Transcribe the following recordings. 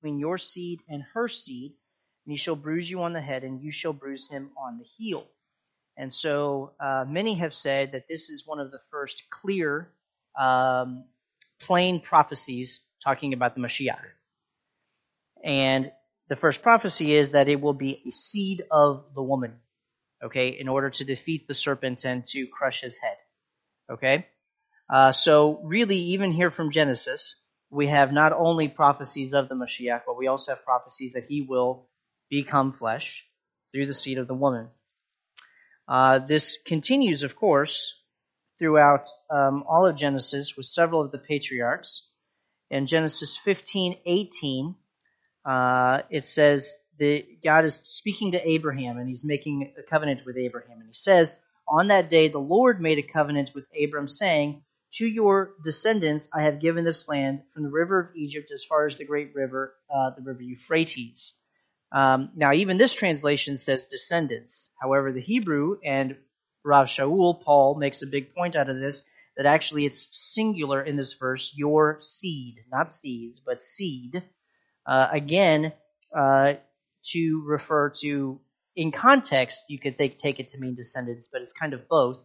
between your seed and her seed, and he shall bruise you on the head, and you shall bruise him on the heel. And so uh, many have said that this is one of the first clear, um, plain prophecies talking about the Mashiach. And the first prophecy is that it will be a seed of the woman, okay, in order to defeat the serpent and to crush his head, okay? Uh, so really, even here from Genesis, we have not only prophecies of the Mashiach, but we also have prophecies that he will become flesh through the seed of the woman. Uh, this continues, of course, throughout um, all of Genesis with several of the patriarchs. In Genesis 15, 18, uh, it says that God is speaking to Abraham and he's making a covenant with Abraham. And he says, On that day the Lord made a covenant with Abram, saying, To your descendants I have given this land from the river of Egypt as far as the great river, uh, the river Euphrates. Um, now, even this translation says descendants. However, the Hebrew and Rav Shaul, Paul, makes a big point out of this that actually it's singular in this verse, your seed, not seeds, but seed. Uh, again, uh, to refer to, in context, you could think, take it to mean descendants, but it's kind of both.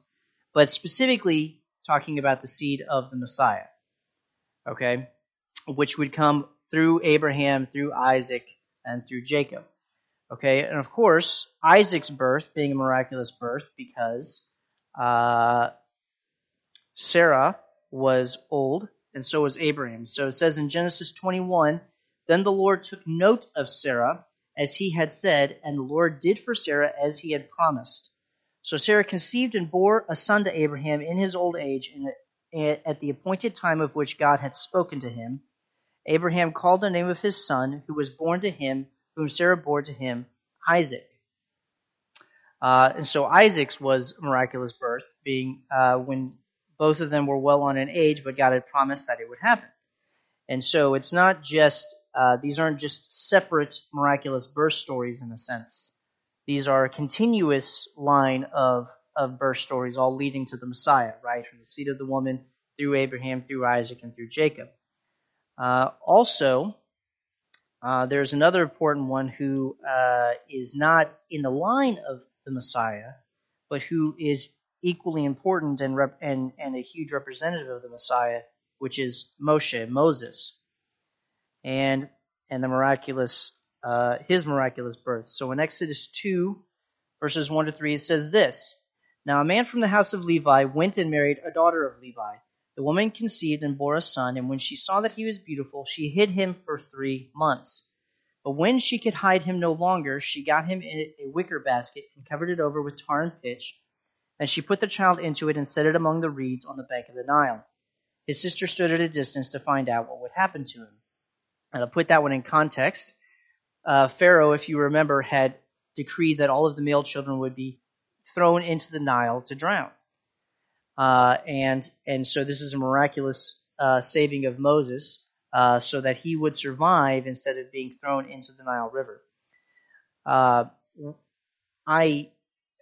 But specifically talking about the seed of the Messiah, okay, which would come through Abraham, through Isaac, and through Jacob. Okay, and of course, Isaac's birth being a miraculous birth because uh, Sarah was old, and so was Abraham. So it says in Genesis 21 Then the Lord took note of Sarah, as he had said, and the Lord did for Sarah as he had promised. So Sarah conceived and bore a son to Abraham in his old age, and at the appointed time of which God had spoken to him. Abraham called the name of his son, who was born to him, whom Sarah bore to him, Isaac. Uh, and so Isaac's was a miraculous birth, being uh, when both of them were well on in age, but God had promised that it would happen. And so it's not just, uh, these aren't just separate miraculous birth stories in a sense. These are a continuous line of, of birth stories, all leading to the Messiah, right? From the seed of the woman through Abraham, through Isaac, and through Jacob. Uh, also, uh, there's another important one who uh, is not in the line of the Messiah, but who is equally important and, rep- and, and a huge representative of the Messiah, which is Moshe, Moses, and and the miraculous uh, his miraculous birth. So in Exodus two, verses one to three, it says this: Now a man from the house of Levi went and married a daughter of Levi the woman conceived and bore a son, and when she saw that he was beautiful, she hid him for three months. But when she could hide him no longer, she got him in a wicker basket and covered it over with tar and pitch. And she put the child into it and set it among the reeds on the bank of the Nile. His sister stood at a distance to find out what would happen to him. And I'll put that one in context. Uh, Pharaoh, if you remember, had decreed that all of the male children would be thrown into the Nile to drown. Uh, and and so this is a miraculous uh, saving of Moses, uh, so that he would survive instead of being thrown into the Nile River. Uh, I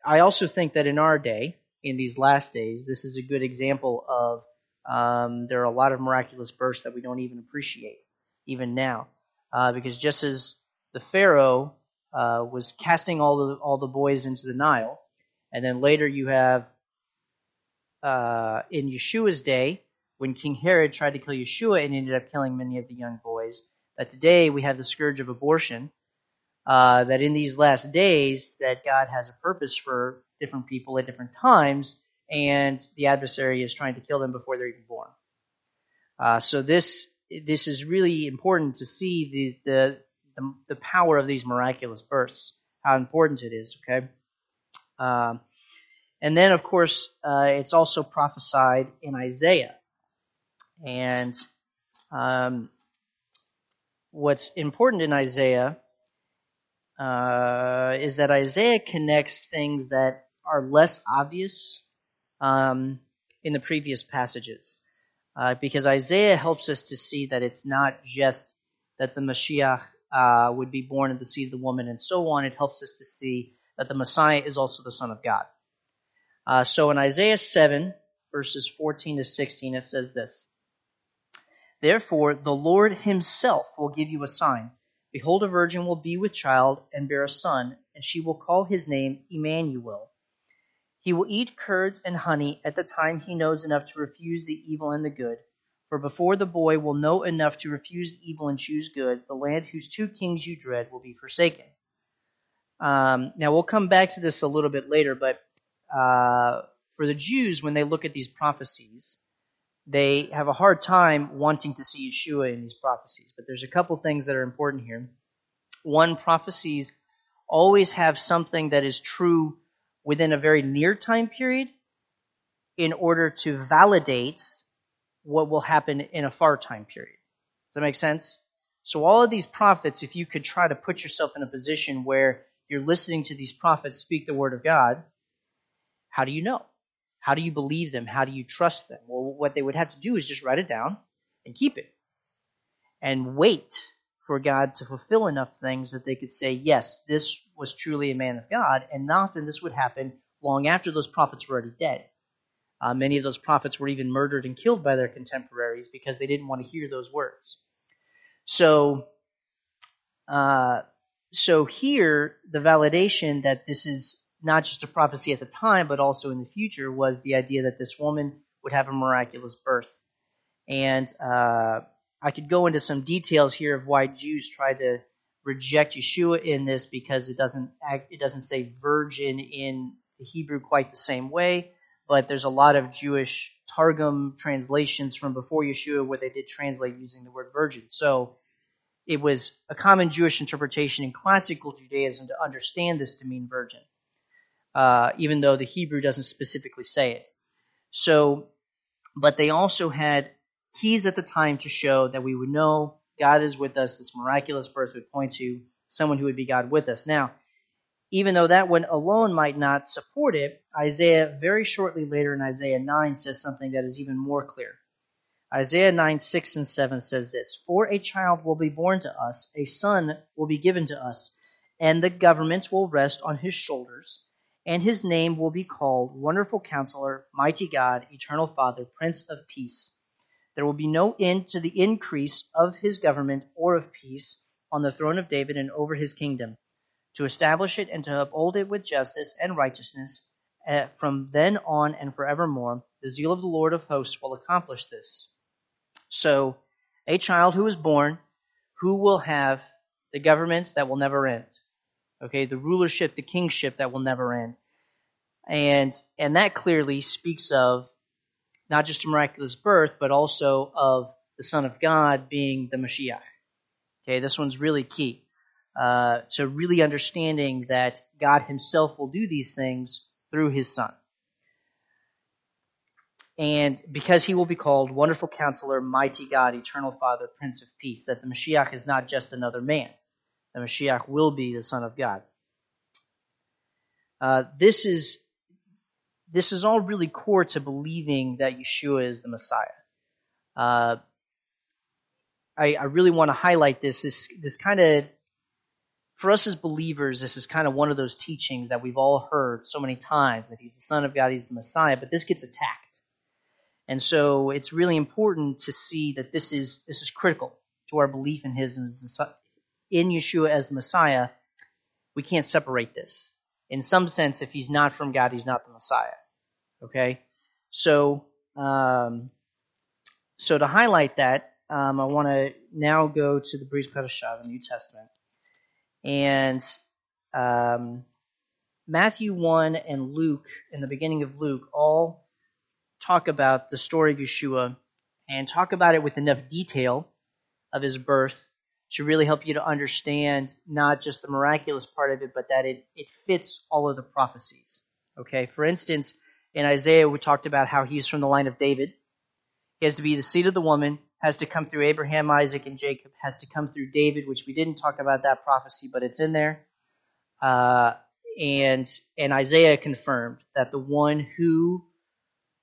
I also think that in our day, in these last days, this is a good example of um, there are a lot of miraculous births that we don't even appreciate even now, uh, because just as the Pharaoh uh, was casting all the all the boys into the Nile, and then later you have uh, in Yeshua's day, when King Herod tried to kill Yeshua and ended up killing many of the young boys, that today we have the scourge of abortion. Uh, that in these last days, that God has a purpose for different people at different times, and the adversary is trying to kill them before they're even born. Uh, so this this is really important to see the, the the the, power of these miraculous births, how important it is. Okay. Um, and then, of course, uh, it's also prophesied in Isaiah. And um, what's important in Isaiah uh, is that Isaiah connects things that are less obvious um, in the previous passages. Uh, because Isaiah helps us to see that it's not just that the Mashiach uh, would be born of the seed of the woman and so on. It helps us to see that the Messiah is also the Son of God. Uh, so in Isaiah 7, verses 14 to 16, it says this Therefore, the Lord himself will give you a sign. Behold, a virgin will be with child and bear a son, and she will call his name Emmanuel. He will eat curds and honey at the time he knows enough to refuse the evil and the good. For before the boy will know enough to refuse the evil and choose good, the land whose two kings you dread will be forsaken. Um, now we'll come back to this a little bit later, but uh, for the Jews, when they look at these prophecies, they have a hard time wanting to see Yeshua in these prophecies. But there's a couple things that are important here. One, prophecies always have something that is true within a very near time period in order to validate what will happen in a far time period. Does that make sense? So all of these prophets, if you could try to put yourself in a position where you're listening to these prophets speak the word of God, how do you know? How do you believe them? How do you trust them? Well, what they would have to do is just write it down and keep it. And wait for God to fulfill enough things that they could say, yes, this was truly a man of God. And not, often this would happen long after those prophets were already dead. Uh, many of those prophets were even murdered and killed by their contemporaries because they didn't want to hear those words. So, uh, so here, the validation that this is not just a prophecy at the time, but also in the future, was the idea that this woman would have a miraculous birth. And uh, I could go into some details here of why Jews tried to reject Yeshua in this because it doesn't act, it doesn't say virgin in the Hebrew quite the same way, but there's a lot of Jewish Targum translations from before Yeshua where they did translate using the word virgin. So it was a common Jewish interpretation in classical Judaism to understand this to mean virgin uh, even though the Hebrew doesn't specifically say it. So, but they also had keys at the time to show that we would know God is with us. This miraculous birth would point to someone who would be God with us. Now, even though that one alone might not support it, Isaiah very shortly later in Isaiah 9 says something that is even more clear. Isaiah 9, 6 and 7 says this, For a child will be born to us, a son will be given to us, and the government will rest on his shoulders and his name will be called Wonderful Counselor, Mighty God, Eternal Father, Prince of Peace. There will be no end to the increase of his government or of peace on the throne of David and over his kingdom, to establish it and to uphold it with justice and righteousness uh, from then on and forevermore. The zeal of the Lord of hosts will accomplish this. So, a child who is born, who will have the government that will never end. Okay, the rulership, the kingship that will never end. And and that clearly speaks of not just a miraculous birth, but also of the Son of God being the Mashiach. Okay, this one's really key. Uh, so really understanding that God Himself will do these things through His Son. And because He will be called Wonderful Counselor, Mighty God, Eternal Father, Prince of Peace, that the Mashiach is not just another man the Mashiach will be the Son of God. Uh, this is this is all really core to believing that Yeshua is the Messiah. Uh, I, I, really want to highlight this. This this kind of for us as believers, this is kind of one of those teachings that we've all heard so many times that He's the Son of God, He's the Messiah. But this gets attacked, and so it's really important to see that this is this is critical to our belief in His in Yeshua as the Messiah, we can't separate this. In some sense, if he's not from God, he's not the Messiah. Okay? So, um, so to highlight that, um, I want to now go to the brief Brit Hadashah, the New Testament. And um, Matthew 1 and Luke, in the beginning of Luke, all talk about the story of Yeshua and talk about it with enough detail of his birth to really help you to understand not just the miraculous part of it, but that it, it fits all of the prophecies. Okay, for instance, in Isaiah, we talked about how he's from the line of David. He has to be the seed of the woman, has to come through Abraham, Isaac, and Jacob, has to come through David, which we didn't talk about that prophecy, but it's in there. Uh, and and Isaiah confirmed that the one who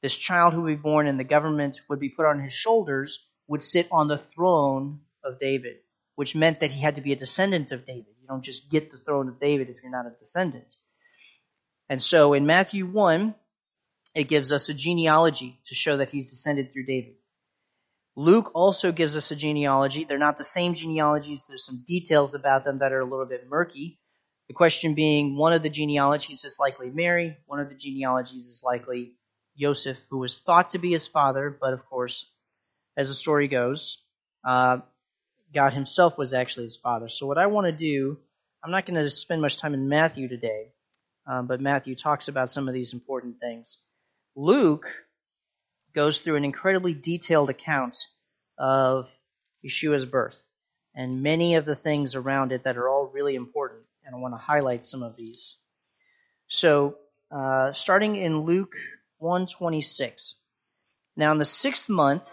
this child who would be born and the government would be put on his shoulders would sit on the throne of David which meant that he had to be a descendant of David. You don't just get the throne of David if you're not a descendant. And so in Matthew 1, it gives us a genealogy to show that he's descended through David. Luke also gives us a genealogy. They're not the same genealogies. There's some details about them that are a little bit murky. The question being, one of the genealogies is likely Mary, one of the genealogies is likely Joseph, who was thought to be his father, but of course, as the story goes, uh, God himself was actually his father. So what I want to do, I'm not going to spend much time in Matthew today, um, but Matthew talks about some of these important things. Luke goes through an incredibly detailed account of Yeshua's birth and many of the things around it that are all really important and I want to highlight some of these. So, uh, starting in Luke 1:26. Now, in the sixth month,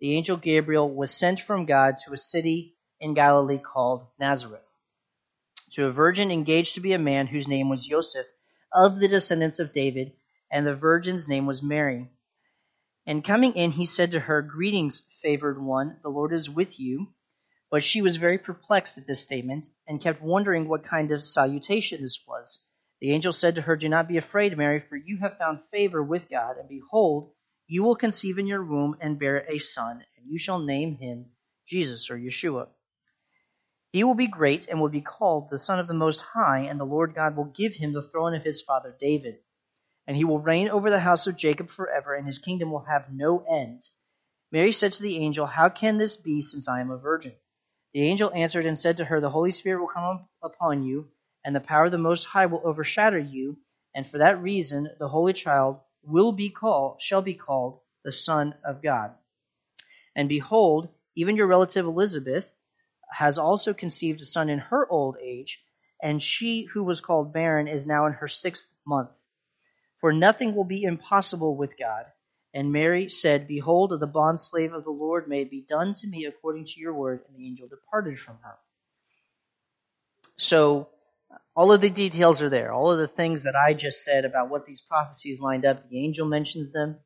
the angel Gabriel was sent from God to a city in Galilee called Nazareth, to a virgin engaged to be a man whose name was Joseph, of the descendants of David, and the virgin's name was Mary. And coming in, he said to her, Greetings, favored one, the Lord is with you. But she was very perplexed at this statement, and kept wondering what kind of salutation this was. The angel said to her, Do not be afraid, Mary, for you have found favor with God, and behold, you will conceive in your womb and bear a son, and you shall name him Jesus or Yeshua. He will be great and will be called the Son of the Most High, and the Lord God will give him the throne of his father David. And he will reign over the house of Jacob forever, and his kingdom will have no end. Mary said to the angel, How can this be, since I am a virgin? The angel answered and said to her, The Holy Spirit will come upon you, and the power of the Most High will overshadow you, and for that reason the Holy Child will be called, shall be called the Son of God. And behold, even your relative Elizabeth has also conceived a son in her old age, and she who was called barren is now in her sixth month. For nothing will be impossible with God. And Mary said, Behold, the bondslave of the Lord, may it be done to me according to your word. And the angel departed from her. So, all of the details are there. All of the things that I just said about what these prophecies lined up, the angel mentions them.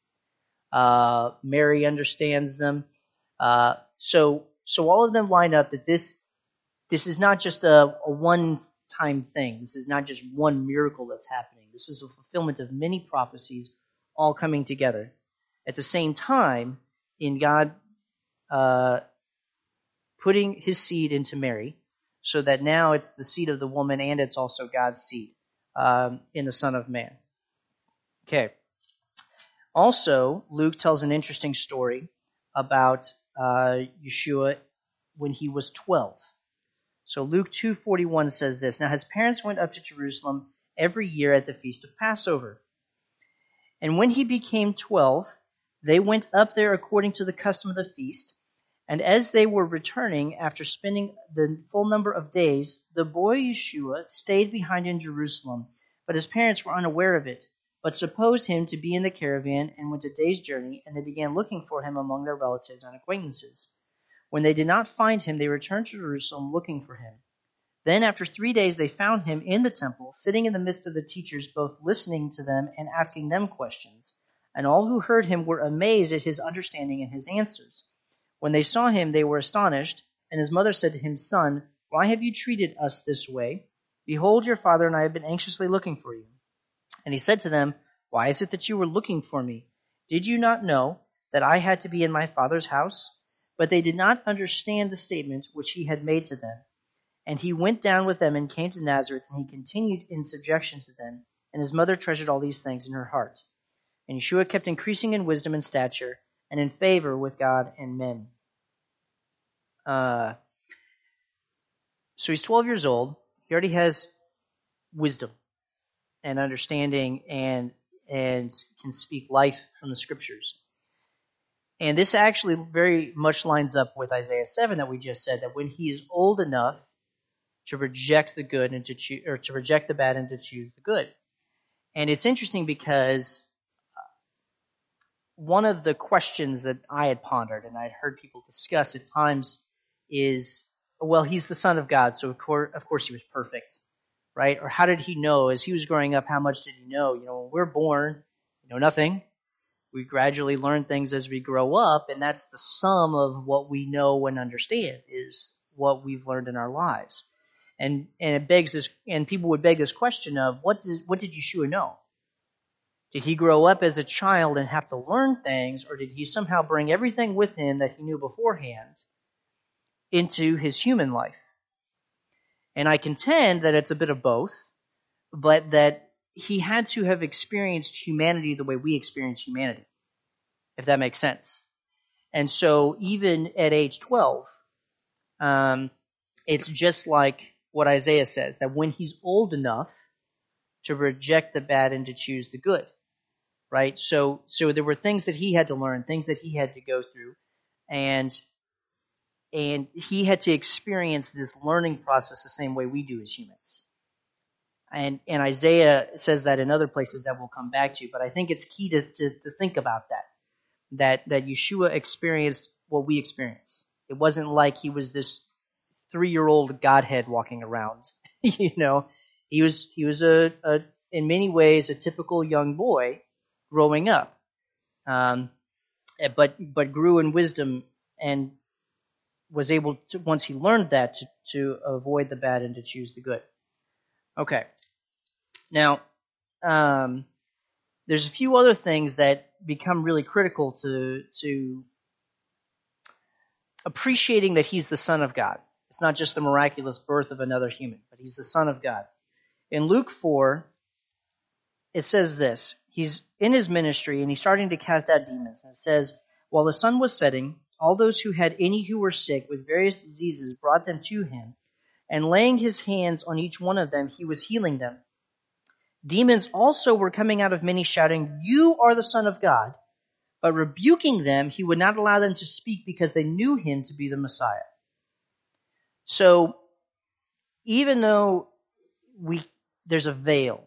Uh, Mary understands them. Uh, so, so all of them line up that this, this is not just a, a one-time thing. This is not just one miracle that's happening. This is a fulfillment of many prophecies all coming together. At the same time, in God uh, putting his seed into Mary, so that now it's the seed of the woman and it's also God's seed um, in the Son of Man. Okay. Also, Luke tells an interesting story about uh, Yeshua when he was 12. So Luke 2:41 says this. Now his parents went up to Jerusalem every year at the feast of Passover. And when he became 12, they went up there according to the custom of the feast, and as they were returning after spending the full number of days, the boy Yeshua stayed behind in Jerusalem, but his parents were unaware of it, but supposed him to be in the caravan and went a day's journey, and they began looking for him among their relatives and acquaintances. When they did not find him, they returned to Jerusalem looking for him. Then after three days they found him in the temple, sitting in the midst of the teachers, both listening to them and asking them questions. And all who heard him were amazed at his understanding and his answers. When they saw him, they were astonished. And his mother said to him, Son, why have you treated us this way? Behold, your father and I have been anxiously looking for you. And he said to them, Why is it that you were looking for me? Did you not know that I had to be in my father's house? But they did not understand the statement which he had made to them. And he went down with them and came to Nazareth, and he continued in subjection to them. And his mother treasured all these things in her heart. And Yeshua kept increasing in wisdom and stature and in favor with God and men. Uh, so he's 12 years old. He already has wisdom and understanding and and can speak life from the scriptures. And this actually very much lines up with Isaiah 7 that we just said that when he is old enough to reject the good and to choose, or to reject the bad and to choose the good. And it's interesting because uh, one of the questions that I had pondered and I'd heard people discuss at times is, well, he's the son of God, so of course, of course he was perfect, right? Or how did he know as he was growing up? How much did he know? You know, when we're born, we know nothing. We gradually learn things as we grow up, and that's the sum of what we know and understand is what we've learned in our lives. And and it begs this, and people would beg this question of what does what did Yeshua know? Did he grow up as a child and have to learn things, or did he somehow bring everything with him that he knew beforehand into his human life? And I contend that it's a bit of both, but that he had to have experienced humanity the way we experience humanity, if that makes sense. And so even at age 12, um, it's just like what Isaiah says, that when he's old enough to reject the bad and to choose the good right? So, so there were things that he had to learn, things that he had to go through, and and he had to experience this learning process the same way we do as humans. And and Isaiah says that in other places that we'll come back to, but I think it's key to, to, to think about that. That that Yeshua experienced what we experience. It wasn't like he was this three year old Godhead walking around. you know, he was he was a, a in many ways a typical young boy growing up, um, eh, but but grew in wisdom and was able to once he learned that to, to avoid the bad and to choose the good. Okay, now um, there's a few other things that become really critical to to appreciating that he's the Son of God. It's not just the miraculous birth of another human, but he's the Son of God. In Luke 4, it says this he's in his ministry and he's starting to cast out demons. And it says, While the sun was setting, all those who had any who were sick with various diseases brought them to him, and laying his hands on each one of them, he was healing them. Demons also were coming out of many, shouting, You are the Son of God. But rebuking them, he would not allow them to speak because they knew him to be the Messiah. So, even though we there's a veil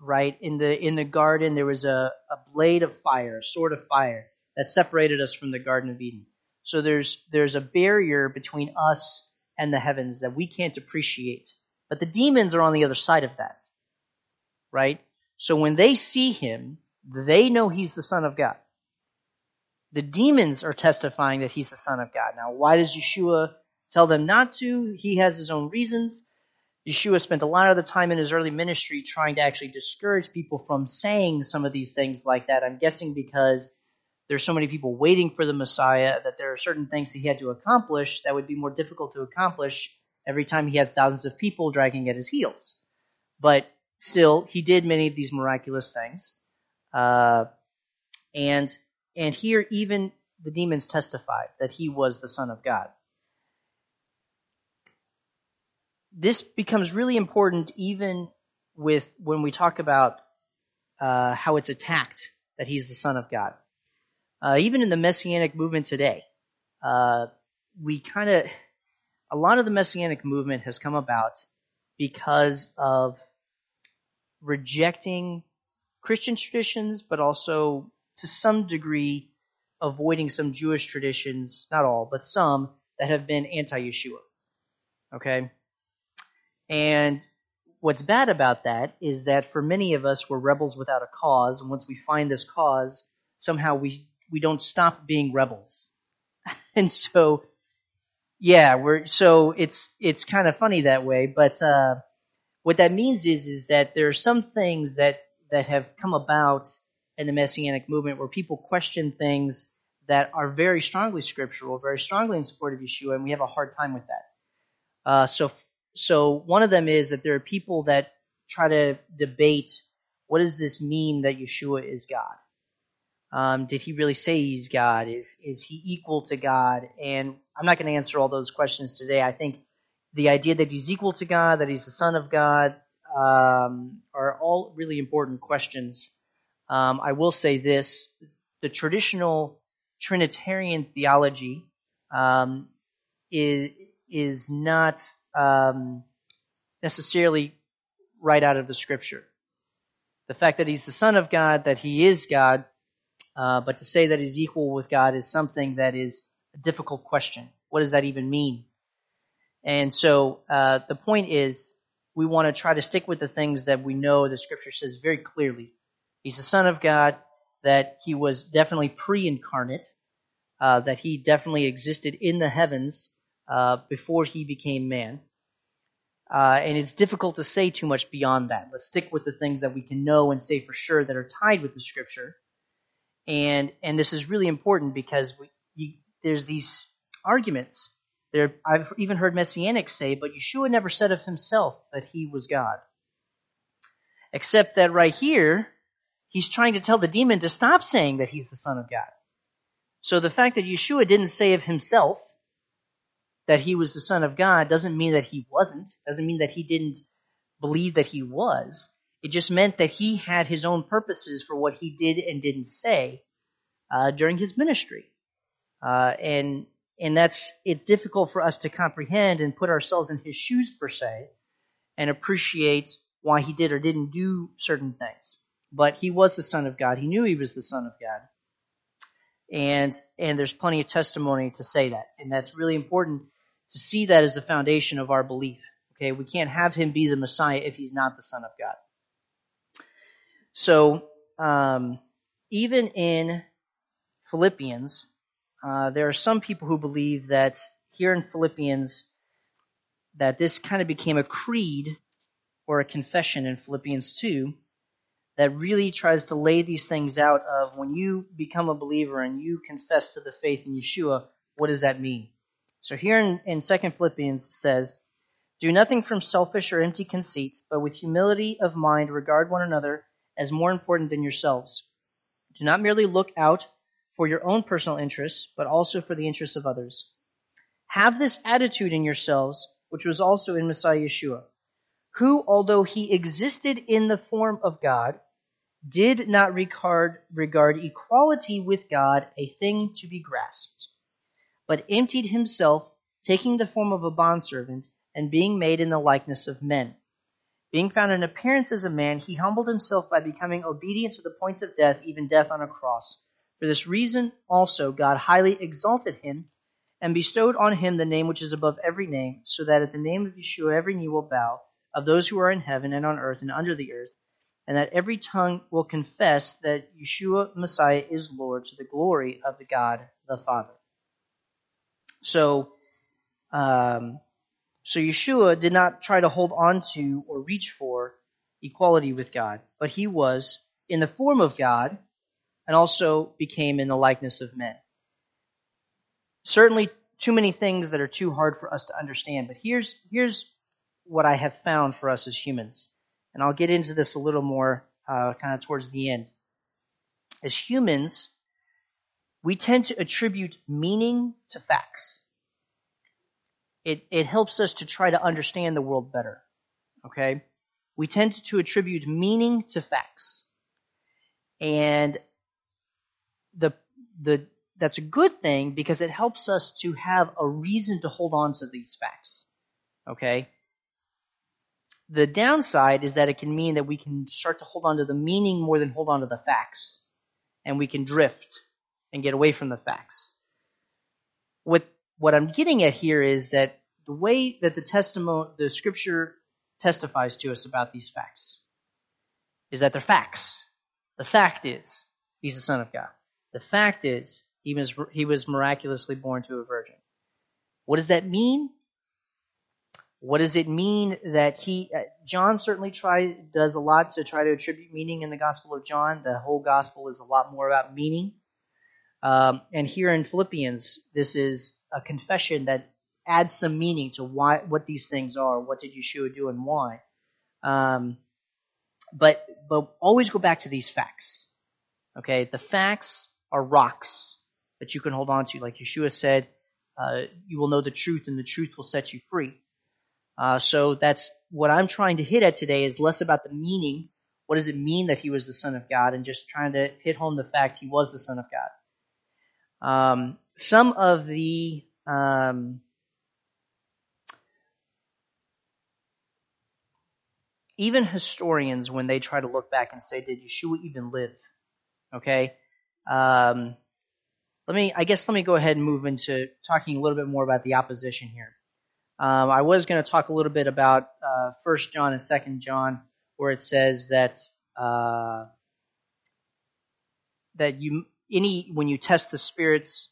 right? In the in the garden there was a, a blade of fire, a sword of fire that separated us from the Garden of Eden. So there's there's a barrier between us and the heavens that we can't appreciate. But the demons are on the other side of that. Right? So when they see him, they know he's the Son of God. The demons are testifying that he's the Son of God. Now, why does Yeshua tell them not to? He has his own reasons. Yeshua spent a lot of the time in his early ministry trying to actually discourage people from saying some of these things like that. I'm guessing because there's so many people waiting for the Messiah that there are certain things that he had to accomplish that would be more difficult to accomplish every time he had thousands of people dragging at his heels. But still, he did many of these miraculous things. Uh, and and here even the demons testified that he was the Son of God. this becomes really important even with when we talk about uh, how it's attacked that he's the Son of God. Uh, even in the Messianic movement today, uh, we kind of, a lot of the Messianic movement has come about because of rejecting Christian traditions, but also to some degree avoiding some Jewish traditions, not all, but some that have been anti Yeshua. Okay? And what's bad about that is that for many of us, we're rebels without a cause. And once we find this cause, somehow we, we don't stop being rebels. and so, yeah, we're, so it's, it's kind of funny that way. But, uh, what that means is, is that there are some things that, that have come about in the Messianic movement where people question things that are very strongly scriptural, very strongly in support of Yeshua, and we have a hard time with that. Uh, so so one of them is that there are people that try to debate what does this mean that Yeshua is God? Um, did he really say he's God? Is is he equal to God? And I'm not going to answer all those questions today. I think the idea that he's equal to God, that he's the Son of God, um, are all really important questions. Um, I will say this: the traditional Trinitarian theology um, is is not um, necessarily right out of the scripture. The fact that he's the Son of God, that he is God, uh, but to say that he's equal with God is something that is a difficult question. What does that even mean? And so uh, the point is, we want to try to stick with the things that we know the scripture says very clearly. He's the Son of God, that he was definitely pre incarnate, uh, that he definitely existed in the heavens uh, before he became man, Uh, and it's difficult to say too much beyond that. Let's stick with the things that we can know and say for sure that are tied with the scripture. And and this is really important because we, you, there's these arguments. There, I've even heard messianics say, but Yeshua never said of himself that he was God. Except that right here, he's trying to tell the demon to stop saying that he's the Son of God. So the fact that Yeshua didn't say of himself that he was the Son of God doesn't mean that he wasn't, doesn't mean that he didn't believe that he was. It just meant that he had his own purposes for what he did and didn't say uh, during his ministry. Uh, and and that's it's difficult for us to comprehend and put ourselves in his shoes per se and appreciate why he did or didn't do certain things. But he was the Son of God. He knew he was the Son of God. And and there's plenty of testimony to say that. And that's really important to see that as a foundation of our belief. Okay, we can't have him be the Messiah if he's not the Son of God. So um, even in Philippians, uh, there are some people who believe that here in Philippians, that this kind of became a creed or a confession in Philippians 2 that really tries to lay these things out of when you become a believer and you confess to the faith in Yeshua, what does that mean? So here in, in 2 Philippians it says, Do nothing from selfish or empty conceit, but with humility of mind regard one another as more important than yourselves. Do not merely look out for your own personal interests, but also for the interests of others. Have this attitude in yourselves, which was also in Messiah Yeshua, who, although he existed in the form of God, did not regard, regard equality with God a thing to be grasped, but emptied himself, taking the form of a bondservant, and being made in the likeness of men. Being found in appearance as a man, he humbled himself by becoming obedient to the point of death, even death on a cross. For this reason also God highly exalted him and bestowed on him the name which is above every name, so that at the name of Yeshua every knee will bow, of those who are in heaven and on earth and under the earth, and that every tongue will confess that Yeshua Messiah is Lord to the glory of the God the Father. So, um, so Yeshua did not try to hold on to or reach for equality with God, but he was in the form of God and also became in the likeness of men. Certainly too many things that are too hard for us to understand, but here's, here's what I have found for us as humans. And I'll get into this a little more uh, kind of towards the end. As humans, we tend to attribute meaning to facts. It, it helps us to try to understand the world better. Okay? We tend to attribute meaning to facts. And the the that's a good thing because it helps us to have a reason to hold on to these facts. Okay? The downside is that it can mean that we can start to hold on to the meaning more than hold on to the facts. And we can drift and get away from the facts. What what I'm getting at here is that the way that the testimony the scripture testifies to us about these facts is that they're facts. The fact is, he's the Son of God. The fact is, he was, he was miraculously born to a virgin. What does that mean? What does it mean that he, uh, John certainly try, does a lot to try to attribute meaning in the Gospel of John. The whole Gospel is a lot more about meaning. Um, and here in Philippians, this is a confession that adds some meaning to why, what these things are. What did Yeshua do and why? Um, but, but always go back to these facts. Okay, the facts are rocks that you can hold on to. Like Yeshua said, uh, you will know the truth and the truth will set you free. Uh, so that's what I'm trying to hit at today is less about the meaning. What does it mean that he was the Son of God? And just trying to hit home the fact he was the Son of God. Um, some of the um, even historians, when they try to look back and say, did Yeshua even live? Okay, um, let me, I guess, let me go ahead and move into talking a little bit more about the opposition here. Um, I was going to talk a little bit about uh, First John and Second John, where it says that uh, that you any when you test the spirits,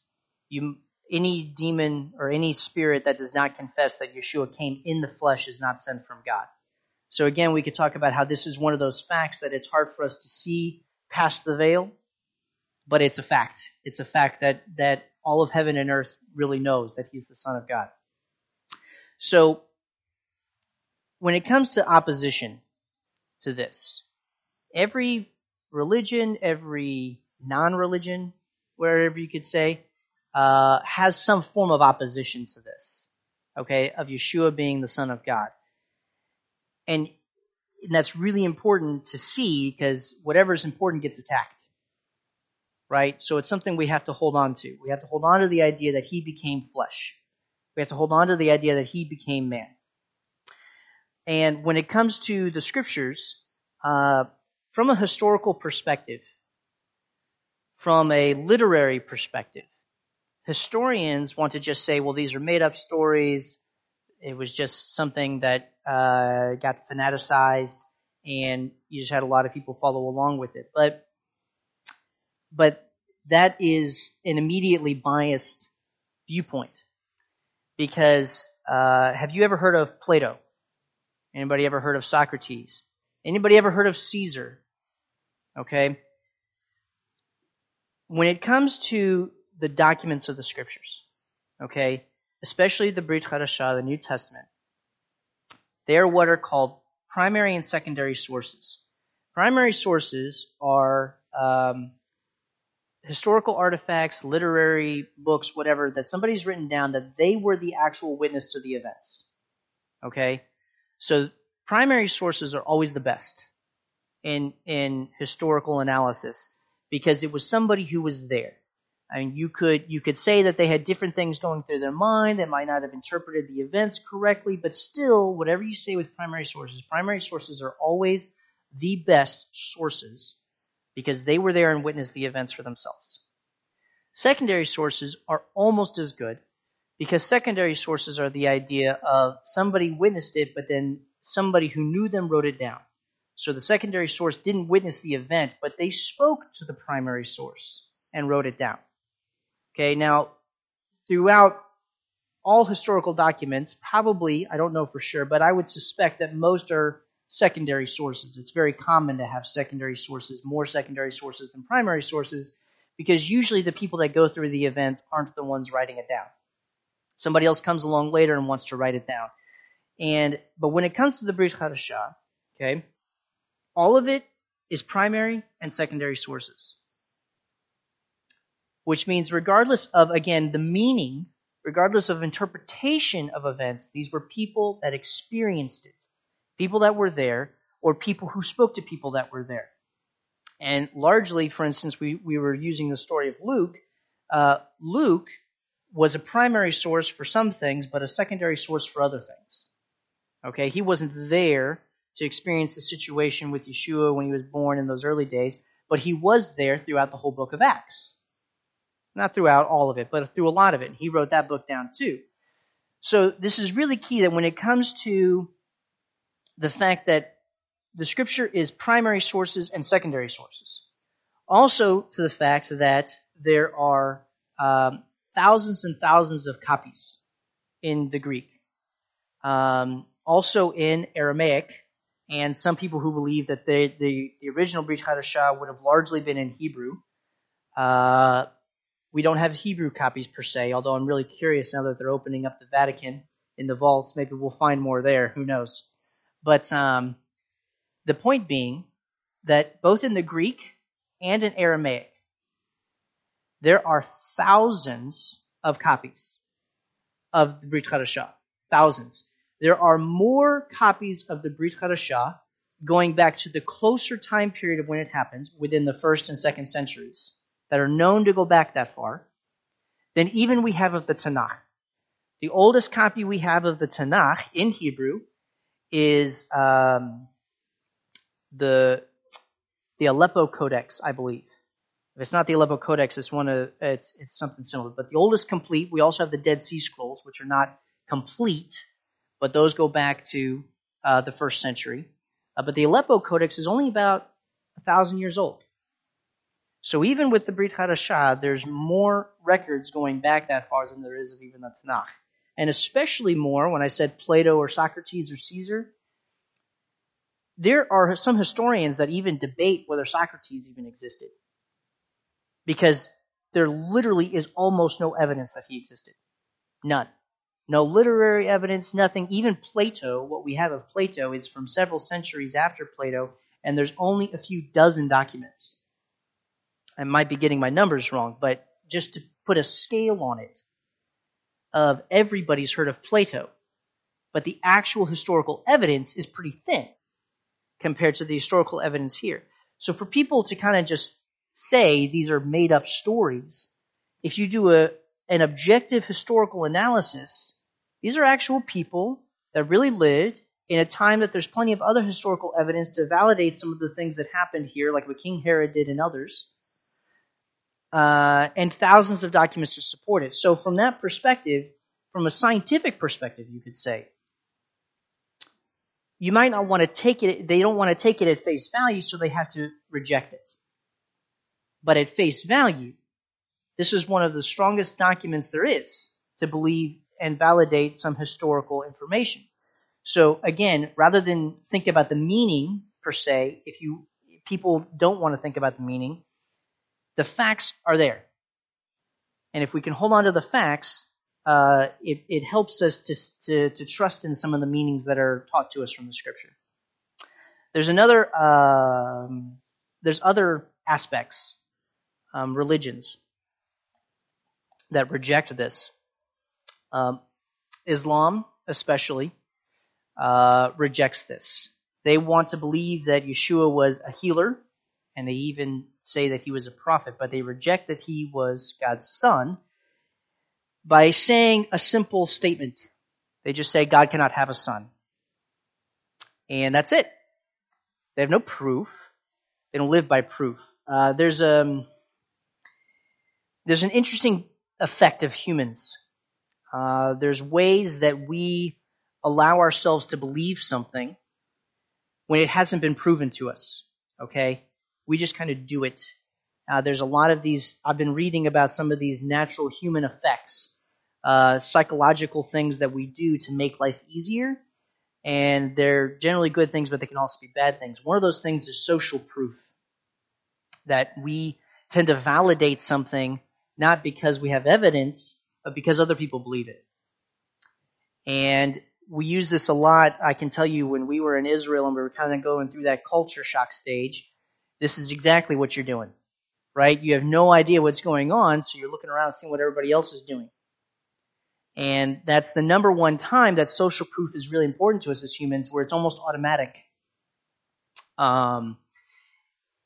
you any demon or any spirit that does not confess that Yeshua came in the flesh is not sent from God. So again, we could talk about how this is one of those facts that it's hard for us to see past the veil, but it's a fact. It's a fact that that all of heaven and earth really knows that he's the son of God. So when it comes to opposition to this, every religion, every non-religion, wherever you could say, uh, has some form of opposition to this. Okay, of Yeshua being the Son of God. And, and that's really important to see because whatever is important gets attacked. Right? So it's something we have to hold on to. We have to hold on to the idea that he became flesh. We have to hold on to the idea that he became man. And when it comes to the scriptures, uh, from a historical perspective, from a literary perspective, historians want to just say, well, these are made up stories. It was just something that uh, got fanaticized, and you just had a lot of people follow along with it. But but that is an immediately biased viewpoint because uh, have you ever heard of Plato? Anybody ever heard of Socrates? Anybody ever heard of Caesar? Okay. When it comes to the documents of the scriptures, okay, especially the Brit Hadashah, the New Testament, they are what are called primary and secondary sources. Primary sources are um, historical artifacts, literary books, whatever, that somebody's written down that they were the actual witness to the events. Okay? So primary sources are always the best in in historical analysis because it was somebody who was there. I mean, you could you could say that they had different things going through their mind. They might not have interpreted the events correctly, but still, whatever you say with primary sources, primary sources are always the best sources because they were there and witnessed the events for themselves. Secondary sources are almost as good because secondary sources are the idea of somebody witnessed it, but then somebody who knew them wrote it down. So the secondary source didn't witness the event, but they spoke to the primary source and wrote it down. Okay, now, throughout all historical documents, probably, I don't know for sure, but I would suspect that most are secondary sources. It's very common to have secondary sources, more secondary sources than primary sources, because usually the people that go through the events aren't the ones writing it down. Somebody else comes along later and wants to write it down. And but when it comes to the Brit Hadashah, okay, all of it is primary and secondary sources which means regardless of, again, the meaning, regardless of interpretation of events, these were people that experienced it, people that were there, or people who spoke to people that were there. And largely, for instance, we, we were using the story of Luke. Uh, Luke was a primary source for some things, but a secondary source for other things. Okay, he wasn't there to experience the situation with Yeshua when he was born in those early days, but he was there throughout the whole book of Acts. Not throughout all of it, but through a lot of it. He wrote that book down too. So this is really key that when it comes to the fact that the scripture is primary sources and secondary sources. Also to the fact that there are um, thousands and thousands of copies in the Greek. Um, also in Aramaic, and some people who believe that the, the, the original Brit Hadashah would have largely been in Hebrew. Uh, we don't have Hebrew copies per se, although I'm really curious now that they're opening up the Vatican in the vaults. Maybe we'll find more there. Who knows? But um, the point being that both in the Greek and in Aramaic, there are thousands of copies of the Brit Hadashah. Thousands. There are more copies of the Brit Hadashah going back to the closer time period of when it happened, within the first and second centuries, that are known to go back that far than even we have of the Tanakh. The oldest copy we have of the Tanakh in Hebrew is um, the the Aleppo Codex, I believe. If it's not the Aleppo Codex, it's one of it's it's something similar. But the oldest complete. We also have the Dead Sea Scrolls, which are not complete, but those go back to uh, the first century. Uh, but the Aleppo Codex is only about a thousand years old. So even with the Brit Hadashah, there's more records going back that far than there is of even the Tanakh. And especially more when I said Plato or Socrates or Caesar. There are some historians that even debate whether Socrates even existed. Because there literally is almost no evidence that he existed. None. No literary evidence, nothing. Even Plato, what we have of Plato is from several centuries after Plato, and there's only a few dozen documents. I might be getting my numbers wrong, but just to put a scale on it, of everybody's heard of Plato, but the actual historical evidence is pretty thin compared to the historical evidence here. So for people to kind of just say these are made up stories, if you do a, an objective historical analysis, these are actual people that really lived in a time that there's plenty of other historical evidence to validate some of the things that happened here, like what King Herod did and others uh, and thousands of documents to support it. So, from that perspective, from a scientific perspective, you could say, you might not want to take it, they don't want to take it at face value, so they have to reject it. But at face value, this is one of the strongest documents there is to believe and validate some historical information. So again, rather than think about the meaning per se, if you people don't want to think about the meaning, the facts are there. And if we can hold on to the facts, uh, it, it, helps us to, to, to, trust in some of the meanings that are taught to us from the scripture. There's another, um, there's other aspects, um, religions that reject this. Um, Islam, especially, uh, rejects this. They want to believe that Yeshua was a healer, and they even say that he was a prophet, but they reject that he was God's son by saying a simple statement. They just say God cannot have a son. And that's it. They have no proof. They don't live by proof. Uh, there's a um, there's an interesting effect of humans. Uh, there's ways that we allow ourselves to believe something when it hasn't been proven to us. Okay, we just kind of do it. Uh, there's a lot of these, I've been reading about some of these natural human effects, uh, psychological things that we do to make life easier. And they're generally good things, but they can also be bad things. One of those things is social proof. That we tend to validate something not because we have evidence, but because other people believe it. And we use this a lot. I can tell you when we were in Israel and we were kind of going through that culture shock stage, this is exactly what you're doing, right? You have no idea what's going on, so you're looking around seeing what everybody else is doing. And that's the number one time that social proof is really important to us as humans, where it's almost automatic. Um,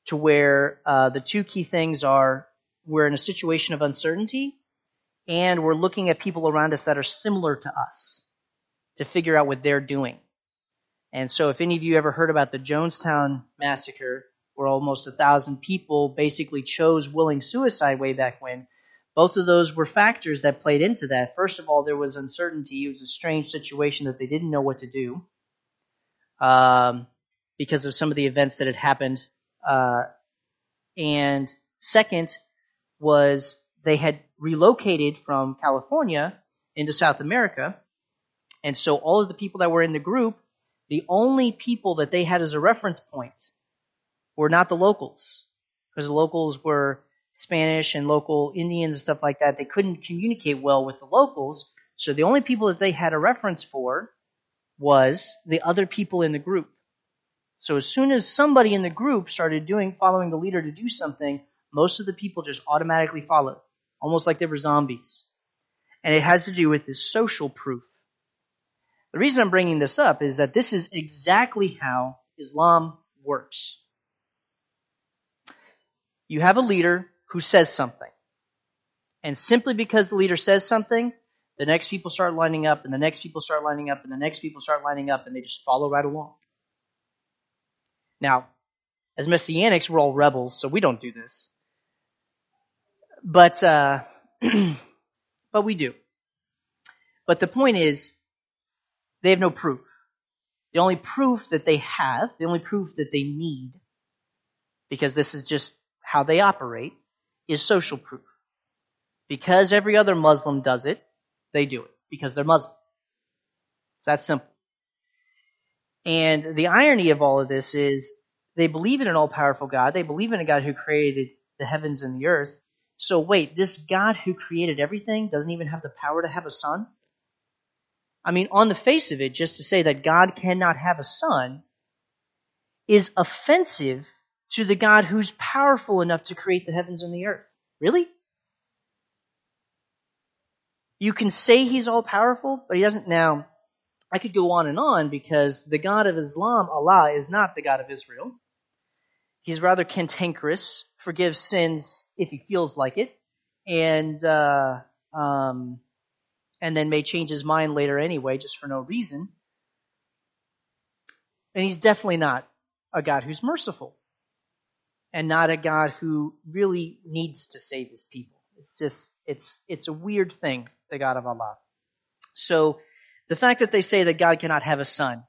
to where uh, the two key things are we're in a situation of uncertainty and we're looking at people around us that are similar to us to figure out what they're doing. And so, if any of you ever heard about the Jonestown massacre, where almost a thousand people basically chose willing suicide way back when. Both of those were factors that played into that. First of all, there was uncertainty. It was a strange situation that they didn't know what to do um, because of some of the events that had happened. Uh, and second was they had relocated from California into South America. And so all of the people that were in the group, the only people that they had as a reference point were not the locals, because the locals were Spanish and local Indians and stuff like that. They couldn't communicate well with the locals, so the only people that they had a reference for was the other people in the group. So as soon as somebody in the group started doing following the leader to do something, most of the people just automatically followed, almost like they were zombies. And it has to do with this social proof. The reason I'm bringing this up is that this is exactly how Islam works. You have a leader who says something. And simply because the leader says something, the next people start lining up, and the next people start lining up, and the next people start lining up, and they just follow right along. Now, as Messianics, we're all rebels, so we don't do this. But, uh, but we do. But the point is, they have no proof. The only proof that they have, the only proof that they need, because this is just how they operate is social proof. Because every other Muslim does it, they do it because they're Muslim. It's that simple. And the irony of all of this is they believe in an all powerful God. They believe in a God who created the heavens and the earth. So wait, this God who created everything doesn't even have the power to have a son? I mean, on the face of it, just to say that God cannot have a son is offensive to the God who's powerful enough to create the heavens and the earth. Really? You can say he's all powerful, but he doesn't. Now, I could go on and on because the God of Islam, Allah, is not the God of Israel. He's rather cantankerous, forgives sins if he feels like it, and uh, um, and then may change his mind later anyway, just for no reason. And he's definitely not a God who's merciful, and not a God who really needs to save his people. It's just it's it's a weird thing, the God of Allah. So the fact that they say that God cannot have a son,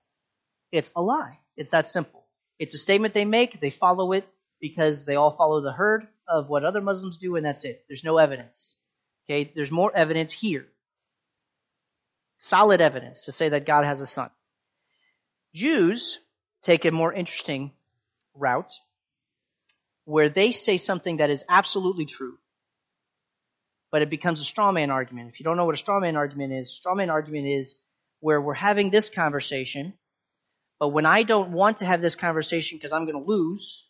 it's a lie. It's that simple. It's a statement they make, they follow it because they all follow the herd of what other Muslims do, and that's it. There's no evidence. Okay, there's more evidence here. Solid evidence to say that God has a son. Jews take a more interesting route where they say something that is absolutely true, but it becomes a straw man argument. If you don't know what a straw man argument is, straw man argument is where we're having this conversation, but when I don't want to have this conversation because I'm going to lose,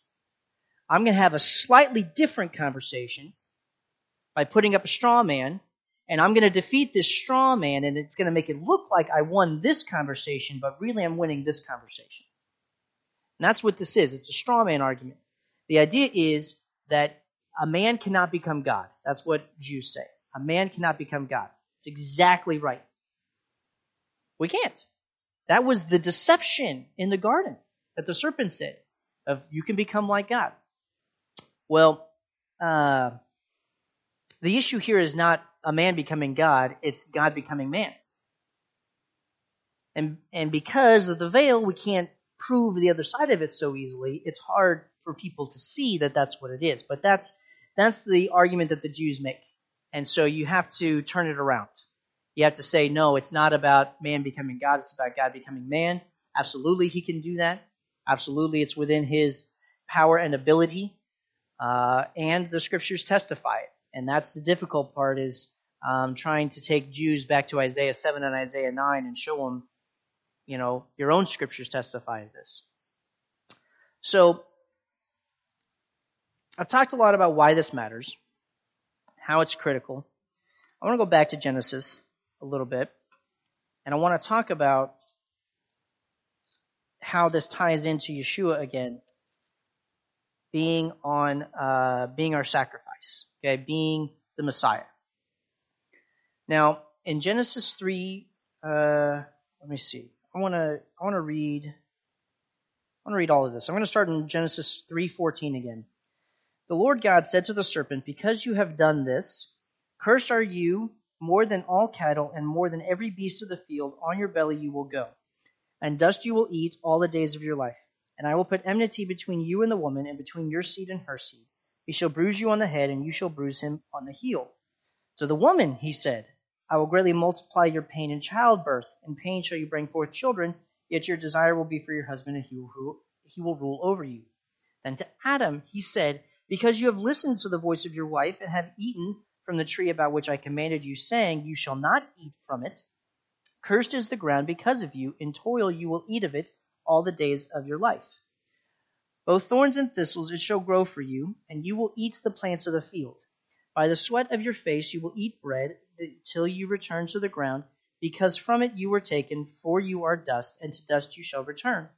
I'm going to have a slightly different conversation by putting up a straw man, and I'm going to defeat this straw man, and it's going to make it look like I won this conversation, but really I'm winning this conversation. And that's what this is. It's a straw man argument. The idea is that a man cannot become God. That's what Jews say. A man cannot become God. It's exactly right. We can't. That was the deception in the garden that the serpent said of you can become like God. Well, uh, the issue here is not a man becoming God, it's God becoming man. And, and because of the veil, we can't prove the other side of it so easily. It's hard for people to see that that's what it is. But that's, that's the argument that the Jews make. And so you have to turn it around. You have to say, no, it's not about man becoming God, it's about God becoming man. Absolutely, he can do that. Absolutely, it's within his power and ability. Uh, and the scriptures testify it. And that's the difficult part is um, trying to take Jews back to Isaiah 7 and Isaiah 9 and show them, you know, your own scriptures testify this. So, I've talked a lot about why this matters, how it's critical. I want to go back to Genesis a little bit. And I want to talk about how this ties into Yeshua again, being on, uh, being our sacrifice, okay, being the Messiah. Now, in Genesis 3, uh, let me see. I want to, I want to read, I want to read all of this. I'm going to start in Genesis 3:14 again. The Lord God said to the serpent, Because you have done this, cursed are you more than all cattle and more than every beast of the field, on your belly you will go. And dust you will eat all the days of your life. And I will put enmity between you and the woman, and between your seed and her seed. He shall bruise you on the head, and you shall bruise him on the heel. To the woman, he said, I will greatly multiply your pain in childbirth. In pain shall you bring forth children, yet your desire will be for your husband, and he will he will rule over you. Then to Adam he said, Because you have listened to the voice of your wife, and have eaten from the tree about which I commanded you, saying, You shall not eat from it. Cursed is the ground because of you. In toil you will eat of it all the days of your life. Both thorns and thistles it shall grow for you, and you will eat the plants of the field. By the sweat of your face you will eat bread till you return to the ground, because from it you were taken, for you are dust, and to dust you shall return.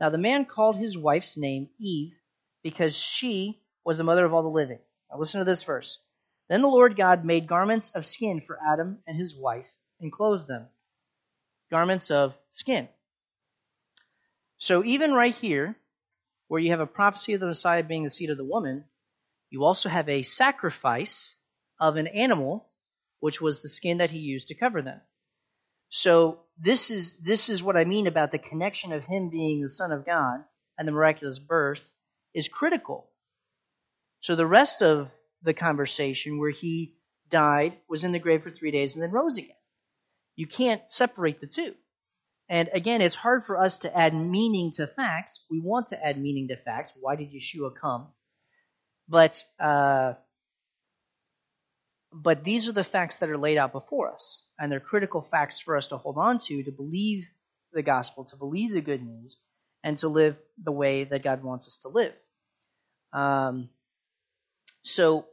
Now the man called his wife's name Eve, because she was the mother of all the living. Now listen to this verse. Then the Lord God made garments of skin for Adam and his wife and clothed them. Garments of skin. So even right here, where you have a prophecy of the Messiah being the seed of the woman, you also have a sacrifice of an animal, which was the skin that he used to cover them. So this is this is what I mean about the connection of him being the Son of God and the miraculous birth is critical So the rest of the conversation where he died, was in the grave for three days, and then rose again. You can't separate the two. And again, it's hard for us to add meaning to facts. We want to add meaning to facts. Why did Yeshua come? But uh, but these are the facts that are laid out before us, and they're critical facts for us to hold on to, to believe the gospel, to believe the good news, and to live the way that God wants us to live. Um, so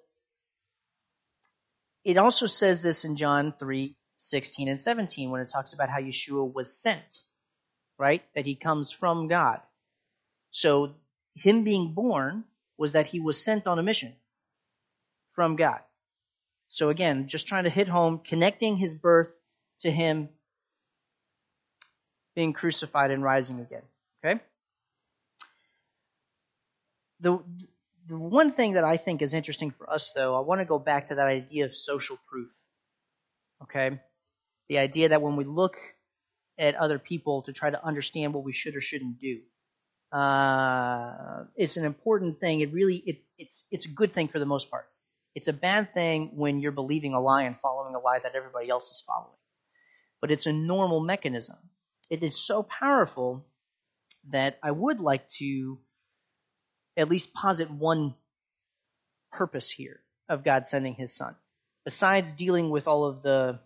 it also says this in John 3 16 and 17 when it talks about how Yeshua was sent, right? That he comes from God. So him being born was that he was sent on a mission from God. So again, just trying to hit home, connecting his birth to him being crucified and rising again. Okay? The the one thing that I think is interesting for us though, I want to go back to that idea of social proof. Okay? The idea that when we look at other people to try to understand what we should or shouldn't do. Uh, it's an important thing. It really it, it's it's a good thing for the most part. It's a bad thing when you're believing a lie and following a lie that everybody else is following. But it's a normal mechanism. It is so powerful that I would like to at least posit one purpose here of God sending his son. Besides dealing with all of the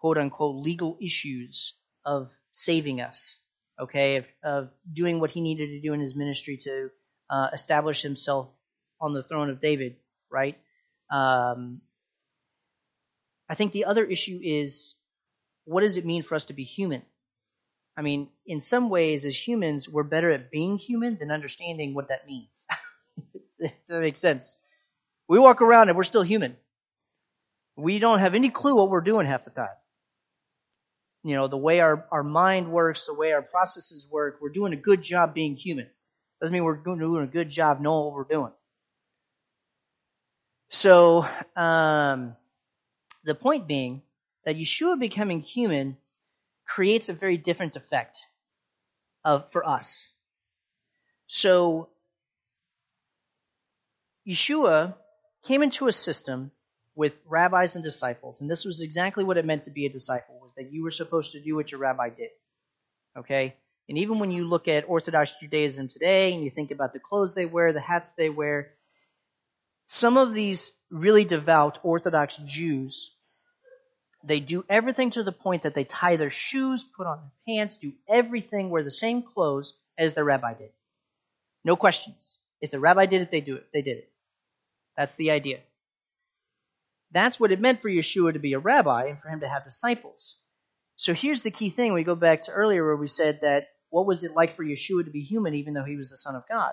quote unquote legal issues of saving us, okay, of, of doing what he needed to do in his ministry to uh, establish himself on the throne of David, right? Um, I think the other issue is what does it mean for us to be human? I mean, in some ways, as humans, we're better at being human than understanding what that means. that makes sense. We walk around and we're still human. We don't have any clue what we're doing half the time. You know, the way our, our mind works, the way our processes work, we're doing a good job being human. Doesn't mean we're doing a good job knowing what we're doing. So, um, the point being that Yeshua becoming human creates a very different effect of, for us. So, Yeshua came into a system with rabbis and disciples, and this was exactly what it meant to be a disciple, was that you were supposed to do what your rabbi did. Okay? And even when you look at Orthodox Judaism today and you think about the clothes they wear, the hats they wear, some of these really devout Orthodox Jews, they do everything to the point that they tie their shoes, put on their pants, do everything, wear the same clothes as their rabbi did. No questions. If the rabbi did it, they do it. They did it. That's the idea. That's what it meant for Yeshua to be a rabbi and for him to have disciples. So here's the key thing. We go back to earlier where we said that what was it like for Yeshua to be human even though he was the Son of God?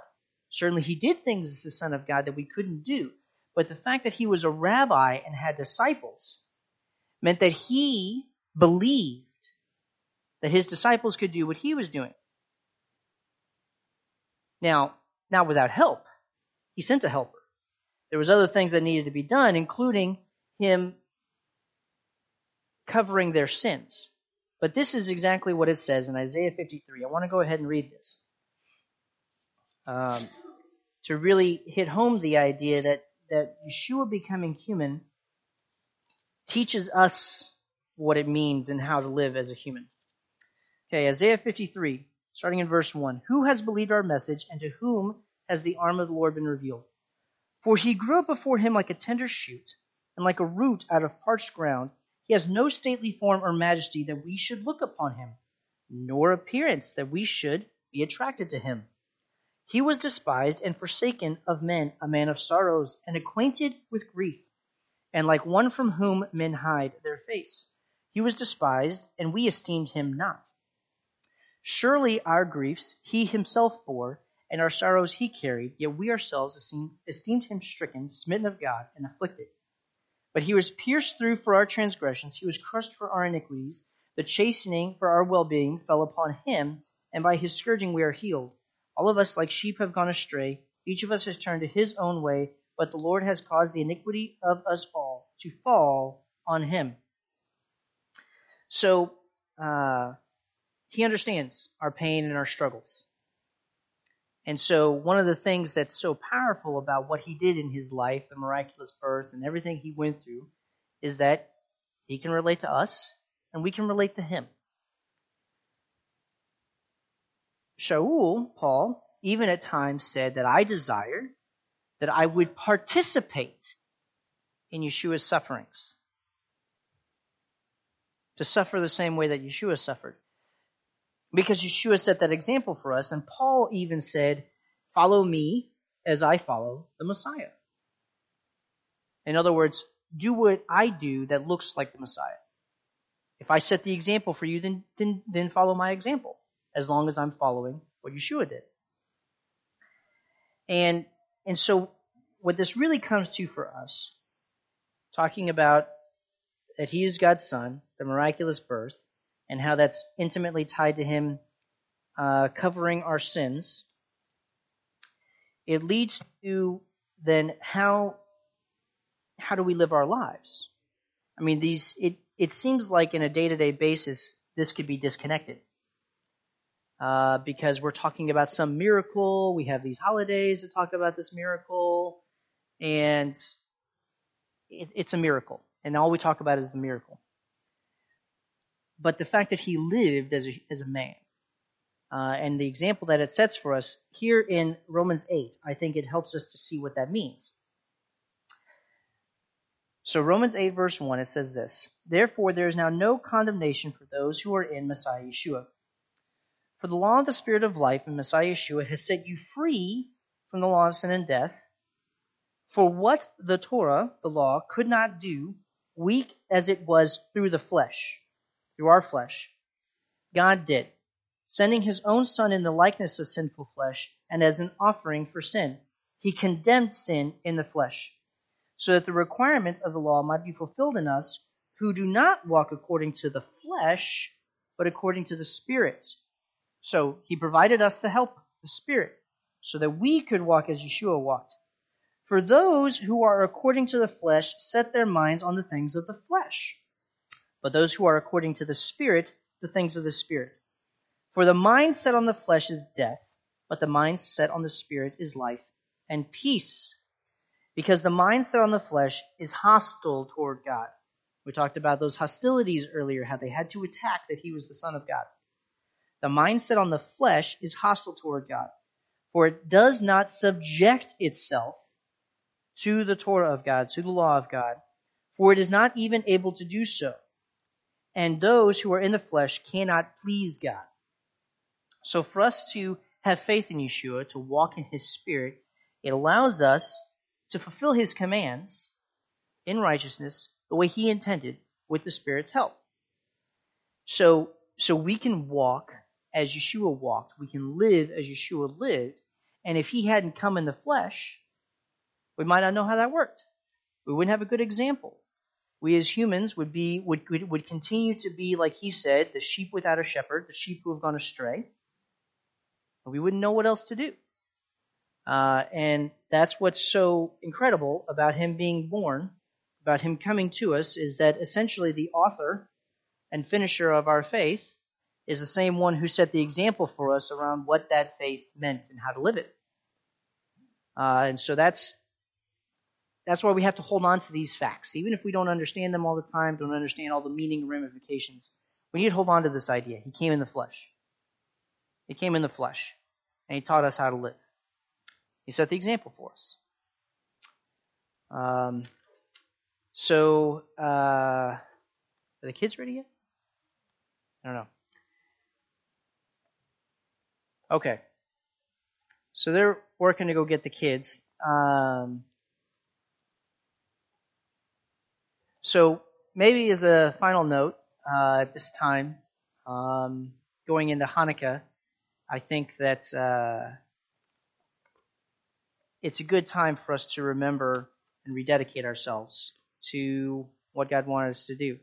Certainly, he did things as the Son of God that we couldn't do. But the fact that he was a rabbi and had disciples meant that he believed that his disciples could do what he was doing. Now, not without help. He sent a helper. There was other things that needed to be done, including him covering their sins. But this is exactly what it says in Isaiah 53. I want to go ahead and read this um, to really hit home the idea that, that Yeshua becoming human teaches us what it means and how to live as a human. Okay, Isaiah 53, starting in verse 1. Who has believed our message, and to whom has the arm of the Lord been revealed? For he grew up before him like a tender shoot, and like a root out of parched ground. He has no stately form or majesty that we should look upon him, nor appearance that we should be attracted to him. He was despised and forsaken of men, a man of sorrows, and acquainted with grief, and like one from whom men hide their face. He was despised, and we esteemed him not. Surely our griefs he himself bore, and our sorrows he carried, yet we ourselves esteemed him stricken, smitten of God, and afflicted. But he was pierced through for our transgressions, he was crushed for our iniquities. The chastening for our well being fell upon him, and by his scourging we are healed. All of us, like sheep, have gone astray. Each of us has turned to his own way, but the Lord has caused the iniquity of us all to fall on him. So, uh, he understands our pain and our struggles. And so, one of the things that's so powerful about what he did in his life, the miraculous birth, and everything he went through, is that he can relate to us and we can relate to him. Shaul, Paul, even at times said that I desire that I would participate in Yeshua's sufferings. To suffer the same way that Yeshua suffered. Because Yeshua set that example for us, and Paul even said, Follow me as I follow the Messiah. In other words, do what I do that looks like the Messiah. If I set the example for you, then, then, then follow my example, as long as I'm following what Yeshua did. And, and so what this really comes to for us, talking about that he is God's son, the miraculous birth, and how that's intimately tied to him uh, covering our sins, it leads to then how how do we live our lives? I mean, these it it seems like in a day to day basis this could be disconnected uh, because we're talking about some miracle. We have these holidays to talk about this miracle, and it, it's a miracle, and all we talk about is the miracle. But the fact that he lived as a, as a man, uh, and the example that it sets for us here in Romans 8, I think it helps us to see what that means. So Romans 8 verse 1 it says this, Therefore there is now no condemnation for those who are in Messiah Yeshua. For the law of the Spirit of life in Messiah Yeshua has set you free from the law of sin and death. For what the Torah, the law, could not do, weak as it was through the flesh, through our flesh, God did, sending his own Son in the likeness of sinful flesh and as an offering for sin. He condemned sin in the flesh so that the requirements of the law might be fulfilled in us who do not walk according to the flesh, but according to the Spirit. So he provided us the help, the Spirit, so that we could walk as Yeshua walked. For those who are according to the flesh set their minds on the things of the flesh, but those who are according to the Spirit, the things of the Spirit. For the mind set on the flesh is death, but the mind set on the Spirit is life and peace because the mind set on the flesh is hostile toward God. We talked about those hostilities earlier, how they had to attack that he was the Son of God. The mindset on the flesh is hostile toward God, for it does not subject itself to the Torah of God, to the law of God, for it is not even able to do so. And those who are in the flesh cannot please God. So for us to have faith in Yeshua, to walk in his spirit, it allows us to fulfill his commands in righteousness the way he intended with the Spirit's help. So, so we can walk as Yeshua walked. We can live as Yeshua lived. And if he hadn't come in the flesh, we might not know how that worked. We wouldn't have a good example. We as humans would be would would continue to be like he said, the sheep without a shepherd, the sheep who have gone astray. And we wouldn't know what else to do. Uh, and that's what's so incredible about him being born, about him coming to us, is that essentially the author and finisher of our faith is the same one who set the example for us around what that faith meant and how to live it. Uh, and so that's that's why we have to hold on to these facts, even if we don't understand them all the time, don't understand all the meaning and ramifications. We need to hold on to this idea. He came in the flesh. He came in the flesh, and he taught us how to live. He set the example for us. Um, so, uh, are the kids ready yet? I don't know. Okay. So they're working to go get the kids. Um, so maybe as a final note uh, at this time, um, going into Hanukkah, I think that uh, it's a good time for us to remember and rededicate ourselves to what God wanted us to do.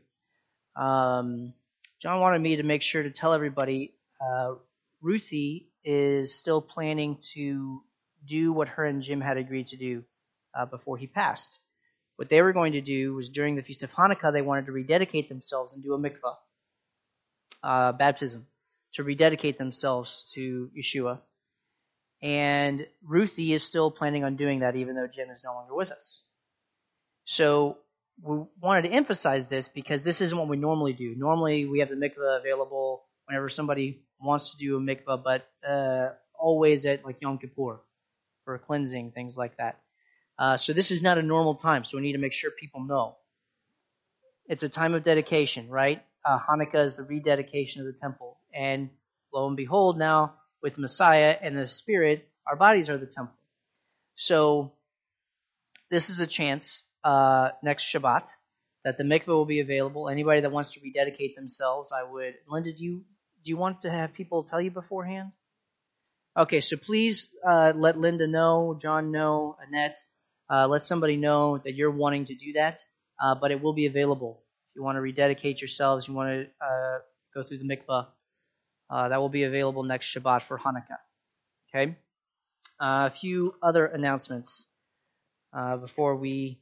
Um, John wanted me to make sure to tell everybody uh, Ruthie is still planning to do what her and Jim had agreed to do uh, before he passed. What they were going to do was during the Feast of Hanukkah, they wanted to rededicate themselves and do a mikvah, uh, baptism, to rededicate themselves to Yeshua. And Ruthie is still planning on doing that, even though Jim is no longer with us. So we wanted to emphasize this because this isn't what we normally do. Normally, we have the mikvah available whenever somebody wants to do a mikvah, but uh, always at like Yom Kippur for cleansing, things like that. Uh, so this is not a normal time, so we need to make sure people know. It's a time of dedication, right? Uh, Hanukkah is the rededication of the temple. And lo and behold, now with Messiah and the Spirit, our bodies are the temple. So this is a chance uh, next Shabbat that the mikveh will be available. Anybody that wants to rededicate themselves, I would. Linda, do you do you want to have people tell you beforehand? Okay, so please uh, let Linda know, John know, Annette. Uh, let somebody know that you're wanting to do that, uh, but it will be available. If you want to rededicate yourselves, you want to uh, go through the mikvah, uh, that will be available next Shabbat for Hanukkah. Okay? Uh, a few other announcements before we